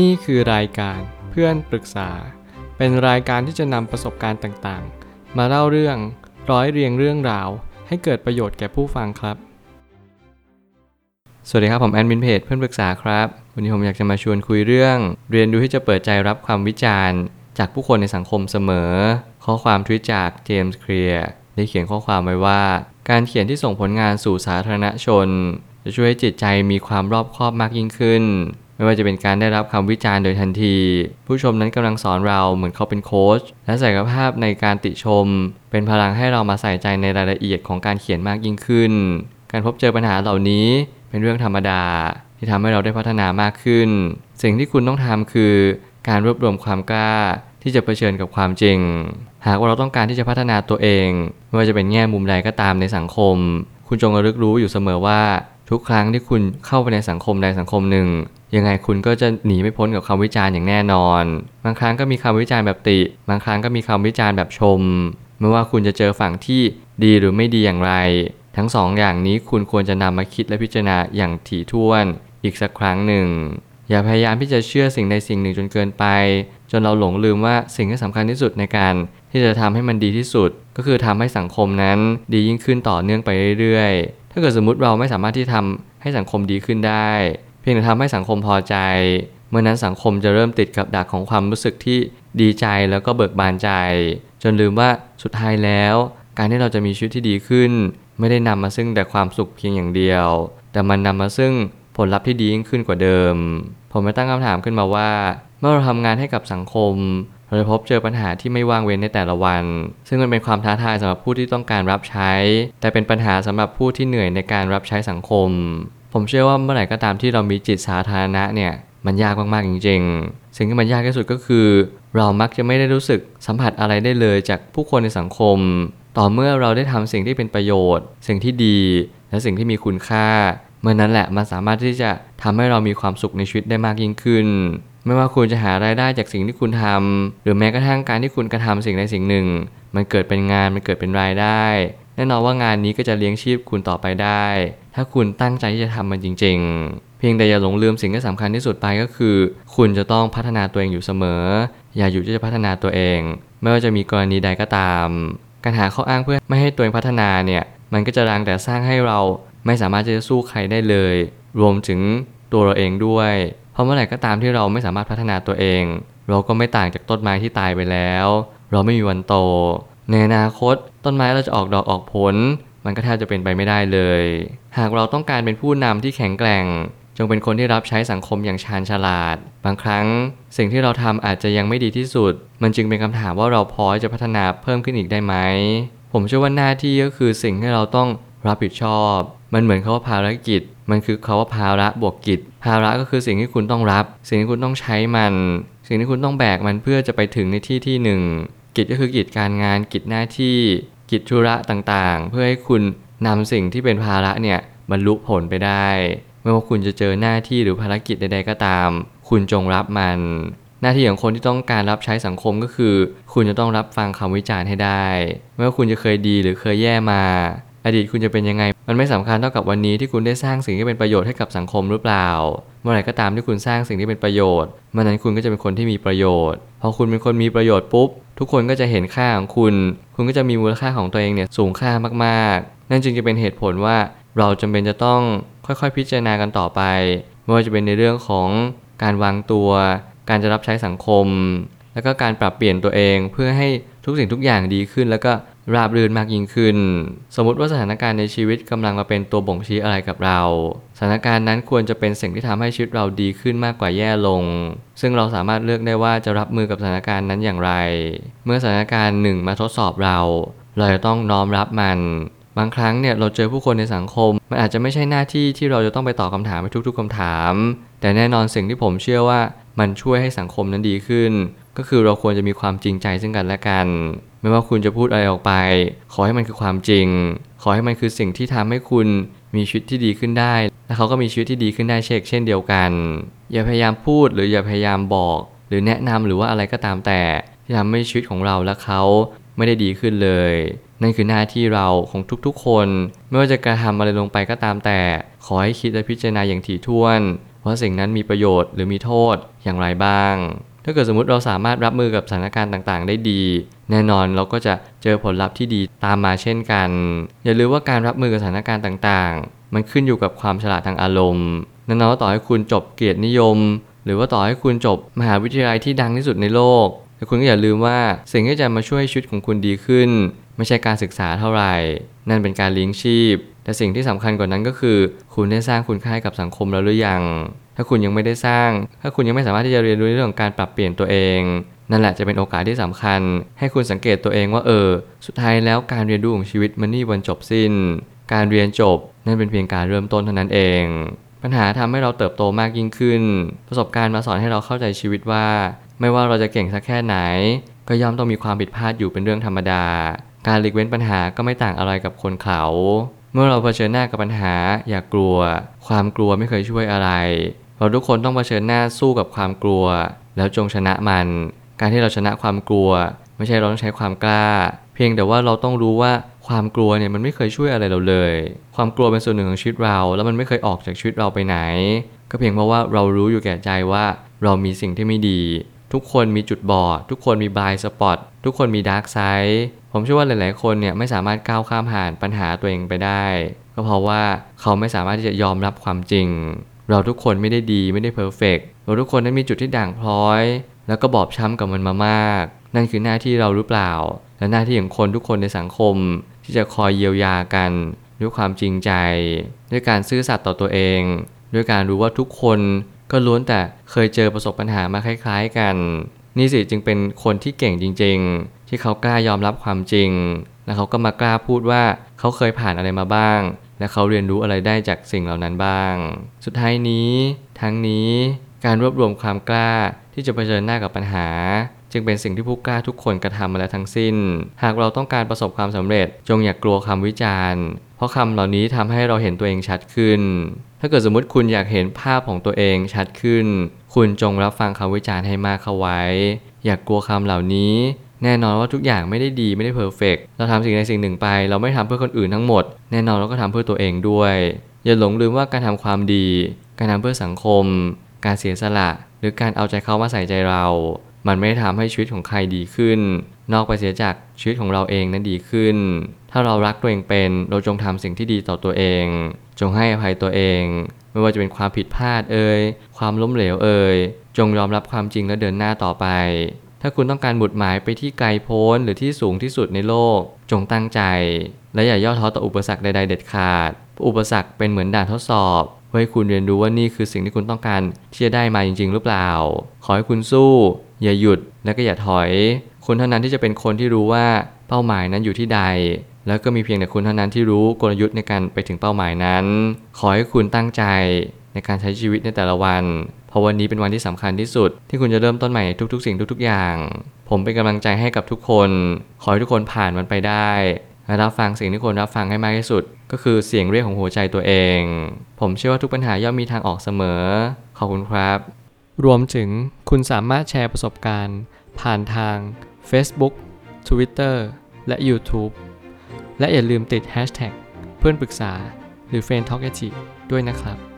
นี่คือรายการเพื่อนปรึกษา เป็นรายการที่จะนำประสบการณ์ต่างๆ มาเล่าเรื่องร้อยเรียงเรื่องราว ให้เกิดประโยชน์แก่ผู้ฟังครับ สวัสดีครับ ผมแอดมินเพจเพื่อนปรึกษาครับ วันนี้ผมอยากจะมาชวนคุยเรื่อง เรียนรู้ที่จะเปิดใจรับความวิจารณ์ จากผู้คนในสังคมเสมอ ข้อความทวิตจากเจมส์เคลียร์ได้เขียนข้อความไว้ว่า การเขียนที่ส่งผลงานสู่สาธารณชน จะช่วยให้จิตใจมีความรอบคอบมากยิ่งขึ้น ไม่ว่าจะเป็นการได้รับคำวิจารณ์โดยทันที ผู้ชมนั้นกำลังสอนเราเหมือนเขาเป็นโค้ชและศักยภาพในการติชม เป็นพลังให้เรามาใส่ใจในรายละเอียดของการเขียนมากยิ่งขึ้น การพบเจอปัญหาเหล่านี้เป็นเรื่องธรรมดา ที่ทำให้เราได้พัฒนามากขึ้น สิ่งที่คุณต้องทำคือ การรวบรวมความกล้าที่จะเผชิญกับความจริง หากว่าเราต้องการที่จะพัฒนาตัวเอง ไม่ว่าจะเป็นแง่มุมใดก็ตามในสังคม คุณจงระลึกรู้อยู่เสมอว่า ทุกครั้งที่คุณเข้าไปในสังคมใดสังคมหนึ่ง ยังไงคุณก็จะหนีไม่พ้นกับคำวิจารณ์อย่างแน่นอน บางครั้งก็มีคำวิจารณ์แบบติ บางครั้งก็มีคำวิจารณ์แบบชม ไม่ว่าคุณจะเจอฝั่งที่ดีหรือไม่ดีอย่างไร ทั้งสองอย่างนี้คุณควรจะนำมาคิดและพิจารณาอย่างถี่ถ้วน อีกสักครั้งหนึ่ง อย่าพยายามที่จะเชื่อสิ่งใดสิ่งหนึ่งจนเกินไป จนเราหลงลืมว่าสิ่งที่สำคัญที่สุดในการที่จะทำให้มันดีที่สุด ก็คือทำให้สังคมนั้นดียิ่งขึ้นต่อเนื่องไปเรื่อยๆ ถ้าเกิดสมมติเราไม่สามารถที่ทำให้สังคมดีขึ้นได้ เพียงแต่ทำให้สังคมพอใจ เมื่อนั้นสังคมจะเริ่มติดกับดักของความรู้สึกที่ดีใจแล้วก็เบิกบานใจ จนลืมว่าสุดท้ายแล้ว การที่เราจะมีชีวิตที่ดีขึ้น ไม่ได้นำมาซึ่งแต่ความสุขเพียงอย่างเดียว แต่มันนำมาซึ่งผลลัพธ์ที่ดียิ่งขึ้นกว่าเดิม ผมไปตั้งคำถามขึ้นมาว่า เมื่อเราทำงานให้กับสังคม เราจะพบเจอปัญหาที่ไม่ว่างเว้นในแต่ละวัน ซึ่งมันเป็นความท้าทายสำหรับผู้ที่ต้องการรับใช้ แต่เป็นปัญหาสำหรับผู้ที่เหนื่อยในการรับใช้สังคม ผมเชื่อว่าเมื่อไหร่ก็ตามที่เรามีจิตสาธารณะเนี่ยมันยากมากๆจริง ๆ สิ่งที่มันยากที่สุดก็คือ เรามักจะไม่ได้รู้สึกสัมผัสอะไรได้เลยจากผู้คนในสังคม ต่อเมื่อเราได้ทำสิ่งที่เป็นประโยชน์ สิ่งที่ดี และสิ่งที่มีคุณค่า เมื่อนั้นแหละมันสามารถที่จะทำให้เรามีความสุขในชีวิตได้มากยิ่งขึ้น ไม่ว่าคุณจะหารายได้จากสิ่งที่คุณทำหรือแม้กระทั่งการที่คุณกระทำสิ่งใดสิ่งหนึ่ง มันเกิดเป็นงานมันเกิดเป็นรายได้ แน่นอนว่างานนี้ก็จะเลี้ยงชีพคุณต่อไปได้ ถ้าคุณตั้งใจที่จะทำมันจริง ๆ เพียงแต่อย่าหลงลืมสิ่งที่สำคัญที่สุดไปก็คือ คุณจะต้องพัฒนาตัวเองอยู่เสมอ อย่าหยุดที่จะพัฒนาตัวเอง ไม่ว่าจะมีกรณีใดก็ตาม การหาข้ออ้างเพื่อไม่ให้ตัวเองพัฒนาเนี่ยมันก็จะรังแต่สร้างให้เราไม่สามารถจะสู้ใครได้เลย รวมถึงตัวเราเองด้วย เพราะเมื่อไหร่ก็ตามที่เราไม่สามารถพัฒนาตัวเอง เราก็ไม่ต่างจากต้นไม้ที่ตายไปแล้ว เราไม่มีวันโต ในอนาคต ต้นไม้เราจะออกดอกออกผล มันก็แทบจะเป็นไปไม่ได้เลย หากเราต้องการเป็นผู้นำที่แข็งแกร่ง จงเป็นคนที่รับใช้สังคมอย่างชาญฉลาด บางครั้ง สิ่งที่เราทำอาจจะยังไม่ดีที่สุด มันจึงเป็นคำถามว่าเราพอจะพัฒนาเพิ่มขึ้นอีกได้ไหมผมเชื่อว่าหน้าที่ก็คือสิ่งที่เราต้องรับผิดชอบ มันเหมือนคาว่าภารกิจ มันคือคาว่าภาระบวกกิจ ภาระก็คือสิ่งที่คุณต้องรับ สิ่งที่คุณต้องใช้มัน สิ่งที่คุณต้องแบกมันเพื่อจะไปถึงในที่ที่หนึ่งกิจก็คือกิจการงาน กิจหน้าที่ กิจธุระต่างๆ เพื่อให้คุณนำสิ่งที่เป็นภาระเนี่ยบรรลุผลไปได้ ไม่ว่าคุณจะเจอหน้าที่หรือภารกิจใดๆก็ตาม คุณจงรับมัน หน้าที่ของคนที่ต้องการรับใช้สังคมก็คือ คุณจะต้องรับฟังคำวิจารณ์ให้ได้ ไม่ว่าคุณจะเคยดีหรือเคยแย่มา อดีตคุณจะเป็นยังไง มันไม่สำคัญเท่ากับวันนี้ที่คุณได้สร้างสิ่งที่เป็นประโยชน์ให้กับสังคมหรือเปล่า เมื่อไหร่ก็ตามที่คุณสร้างสิ่งที่เป็นประโยชน์มื่อนั้นคุณก็จะเป็นคนที่มีประโยชน์ พอคุณเป็นคนมีประโยชน์ปุ๊บ ทุกคนก็จะเห็นค่าของคุณ คุณก็จะมีมูลค่าของตัวเองเนี่ยสูงค่ามากๆ นั่นจึงจะเป็นเหตุผลว่าเราจำเป็นจะต้องค่อยๆ พิจารณากันต่อไปไม่ว่าจะเป็นในเรื่องของการวางตัว การจะรับใช้สังคม แล้วก็การปรับเปลี่ยนตัวเองเพื่อให้ทุกสิ่งทุกอย่างดีขึ้นแล้วก็ ราบรื่นมากยิ่งขึ้น สมมติว่าสถานการณ์ในชีวิตกำลังมาเป็นตัวบ่งชี้อะไรกับเรา สถานการณ์นั้นควรจะเป็นสิ่งที่ทำให้ชีวิตเราดีขึ้นมากกว่าแย่ลง ซึ่งเราสามารถเลือกได้ว่าจะรับมือกับสถานการณ์นั้นอย่างไร เมื่อสถานการณ์หนึ่งมาทดสอบเรา เราจะต้องน้อมรับมัน บางครั้งเนี่ยเราเจอผู้คนในสังคม มันอาจจะไม่ใช่หน้าที่ที่เราจะต้องไปตอบคำถามไปทุก ๆคำถาม แต่แน่นอนสิ่งที่ผมเชื่อว่ามันช่วยให้สังคมนั้นดีขึ้น ก็คือเราควรจะมีความจริงใจซึ่งกันและกัน ไม่ว่าคุณจะพูดอะไรออกไป ขอให้มันคือความจริง ขอให้มันคือสิ่งที่ทำให้คุณมีชีวิตที่ดีขึ้นได้ และเขาก็มีชีวิตที่ดีขึ้นได้เช่นเช่นเดียวกัน อย่าพยายามพูดหรืออย่าพยายามบอก หรือแนะนำหรือว่าอะไรก็ตามแต่ ที่ทำให้ชีวิตของเราและเขาไม่ได้ดีขึ้นเลย นั่นคือหน้าที่เราของทุกๆคน ไม่ว่าจะกระทำอะไรลงไปก็ตามแต่ ขอให้คิดและพิจารณาอย่างถี่ถ้วน ว่าสิ่งนั้นมีประโยชน์หรือมีโทษอย่างไรบ้าง ถ้าเกิดสมมติเราสามารถรับมือกับสถานการณ์ต่างๆ ได้ดี แน่นอนเราก็จะเจอผลลัพธ์ที่ดีตามมาเช่นกัน อย่าลืมว่าการรับมือกับสถานการณ์ต่างๆ มันขึ้นอยู่กับความฉลาดทางอารมณ์แน่นอนว่าต่อให้คุณจบเกียรตินิยม หรือว่าต่อให้คุณจบมหาวิทยาลัยที่ดังที่สุดในโลกแต่คุณก็อย่าลืมว่าสิ่งที่จะมาช่วยให้ชีวิตของคุณดีขึ้น ไม่ใช่การศึกษาเท่าไหร่ นั่นเป็นการเลี้ยงชีพ แต่สิ่งที่สำคัญกว่านั้นก็คือ คุณได้สร้างคุณค่าให้กับสังคมแล้วหรือยังถ้าคุณยังไม่ได้สร้าง ถ้าคุณยังไม่สามารถที่จะเรียนรู้เรื่องของการปรับเปลี่ยนตัวเอง นั่นแหละจะเป็นโอกาสที่สำคัญ ให้คุณสังเกตตัวเองว่าเออ สุดท้ายแล้วการเรียนรู้ของชีวิตมันนี่วันจบสิ้น การเรียนจบ นั่นเป็นเพียงการเริ่มต้นเท่านั้นเอง ปัญหาทำให้เราเติบโตมากยิ่งขึ้น ประสบการณ์มาสอนให้เราเข้าใจชีวิตว่า ไม่ว่าเราจะเก่งสักแค่ไหน ก็ย่อมต้องมีความผิดพลาดอยู่เป็นเรื่องธรรมดา การหลีกเว้นปัญหาก็ไม่ต่างอะไรกับคนเขา เมื่อเราเผชิญหน้ากับปัญหาอย่ากลัว ความกลัวไม่เคยช่วยอะไร เราทุกคนต้องเผชิญหน้าสู้กับความกลัว แล้วจงชนะมัน การที่เราชนะความกลัว ไม่ใช่เราต้องใช้ความกล้า เพียงแต่ว่าเราต้องรู้ว่าความกลัวเนี่ยมันไม่เคยช่วยอะไรเราเลย ความกลัวเป็นส่วนหนึ่งของชีวิตเรา แล้วมันไม่เคยออกจากชีวิตเราไปไหน ก็เพียงเพราะว่าเรารู้อยู่แก่ใจว่าเรามีสิ่งที่ไม่ดี ทุกคนมีจุดบอด ทุกคนมี blind spot ทุกคนมี dark side ผมเชื่อว่าหลาย ๆ คนเนี่ยไม่สามารถก้าวข้ามผ่านปัญหาตัวเองไปได้ ก็เพราะว่าเขาไม่สามารถที่จะยอมรับความจริง เราทุกคนไม่ได้ดีไม่ได้ perfect เราทุกคนนั้นมีจุดที่ด่างพร้อย แล้วก็บอบช้ำกับมันมามาก นั่นคือหน้าที่เราหรือเปล่า และหน้าที่ของคนทุกคนในสังคม ที่จะคอยเยียวยากัน ด้วยความจริงใจ ด้วยการซื่อสัตย์ต่อตัวเอง ด้วยการรู้ว่าทุกคนก็ล้วนแต่เคยเจอประสบปัญหามาคล้ายๆกัน นี่สิจึงเป็นคนที่เก่งจริง ๆ ที่เขากล้ายอมรับความจริง และเขาก็มากล้าพูดว่าเขาเคยผ่านอะไรมาบ้าง และเขาเรียนรู้อะไรได้จากสิ่งเหล่านั้นบ้าง สุดท้ายนี้ ทั้งนี้การรวบรวมความกล้าที่จะเผชิญหน้ากับปัญหา จึงเป็นสิ่งที่ผู้กล้าทุกคนกระทำมาแล้วทั้งสิ้น หากเราต้องการประสบความสำเร็จ จงอย่ากกลัวคำวิจารณ์ เพราะคำเหล่านี้ทำให้เราเห็นตัวเองชัดขึ้น ถ้าเกิดสมมติคุณอยากเห็นภาพของตัวเองชัดขึ้น คุณจงรับฟังคำวิจารณ์ให้มากเข้าไว้ อย่ากกลัวคำเหล่านี้ แน่นอนว่าทุกอย่างไม่ได้ดีไม่ได้เพอร์เฟกเราทำสิ่งใดสิ่งหนึ่งไป เราไม่ทำเพื่อคนอื่นทั้งหมด แน่นอนเราก็ทำเพื่อตัวเองด้วย อย่าหลงลืมว่าการทำความดี การทำเพื่อสังคม การเสียสละ หรือการเอาใจเขามาใส่ใจเรา มันไม่ได้ทำให้ชีวิตของใครดีขึ้น นอกไปเสียจากชีวิตของเราเองนั้นดีขึ้น ถ้าเรารักตัวเองเป็นเราจงทำสิ่งที่ดีต่อตัวเอง จงให้อภัยตัวเอง ไม่ว่าจะเป็นความผิดพลาดเอ่ยความล้มเหลวเอ่ยจงยอมรับความจริงและเดินหน้าต่อไป ถ้าคุณต้องการบุดหมายไปที่ไกลโพ้นหรือที่สูงที่สุดในโลก จงตั้งใจ และอย่าย่อท้อต่ออุปสรรคใดๆเด็ดขาด อุปสรรคเป็นเหมือนด่านทดสอบเพื่อให้คุณเรียนรู้ว่านี่คือสิ่งที่คุณต้องการที่จะได้มาจริง ๆ หรือเปล่า ขอให้คุณสู้ อย่าหยุดและก็อย่าถอย คุณเท่านั้นที่จะเป็นคนที่รู้ว่าเป้าหมายนั้นอยู่ที่ใด แล้วก็มีเพียงแต่คุณเท่านั้นที่รู้กลยุทธ์ในการไปถึงเป้าหมายนั้น ขอให้คุณตั้งใจ ในการใช้ชีวิตในแต่ละวัน เพราะวันนี้เป็นวันที่สำคัญที่สุด ที่คุณจะเริ่มต้นใหม่ทุกๆ สิ่งทุกๆ อย่าง ผมเป็นกำลังใจให้กับทุกคน ขอให้ทุกคนผ่านมันไปได้และรับฟังสิ่งที่ควรรับฟังให้มากที่สุด ก็คือเสียงเรียกของหัวใจตัวเอง ผมเชื่อว่าทุกปัญหาย่อมมีทางออกเสมอ ขอบคุณครับ รวมถึงคุณสามารถแชร์ประสบการณ์ ผ่านทาง Facebook Twitter และ YouTube และอย่าลืมติด Hashtag เพื่อนปรึกษาหรือ f r ร e n d t a l k ด้วยนะครับ